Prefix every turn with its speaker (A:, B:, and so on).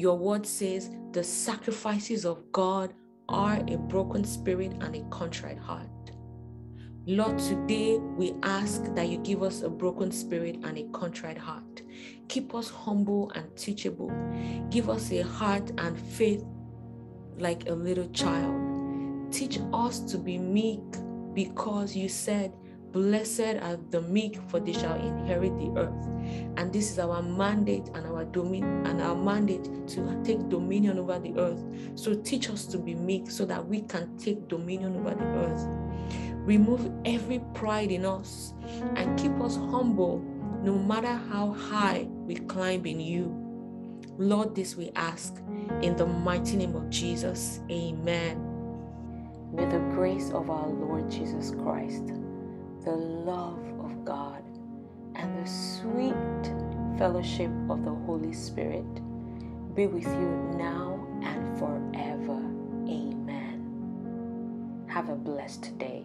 A: your word says the sacrifices of God are a broken spirit and a contrite heart. Lord, today we ask that you give us a broken spirit and a contrite heart. Keep us humble and teachable. Give us a heart and faith like a little child. Teach us to be meek because you said Blessed are the meek, for they shall inherit the earth. And this is our mandate and our domain and our mandate to take dominion over the earth. So teach us to be meek so that we can take dominion over the earth. Remove every pride in us and keep us humble no matter how high we climb in you. Lord, this we ask in the mighty name of Jesus. Amen. May the grace of our Lord Jesus Christ the love of God, and the sweet fellowship of the Holy Spirit be with you now and forever. Amen. Have a blessed day.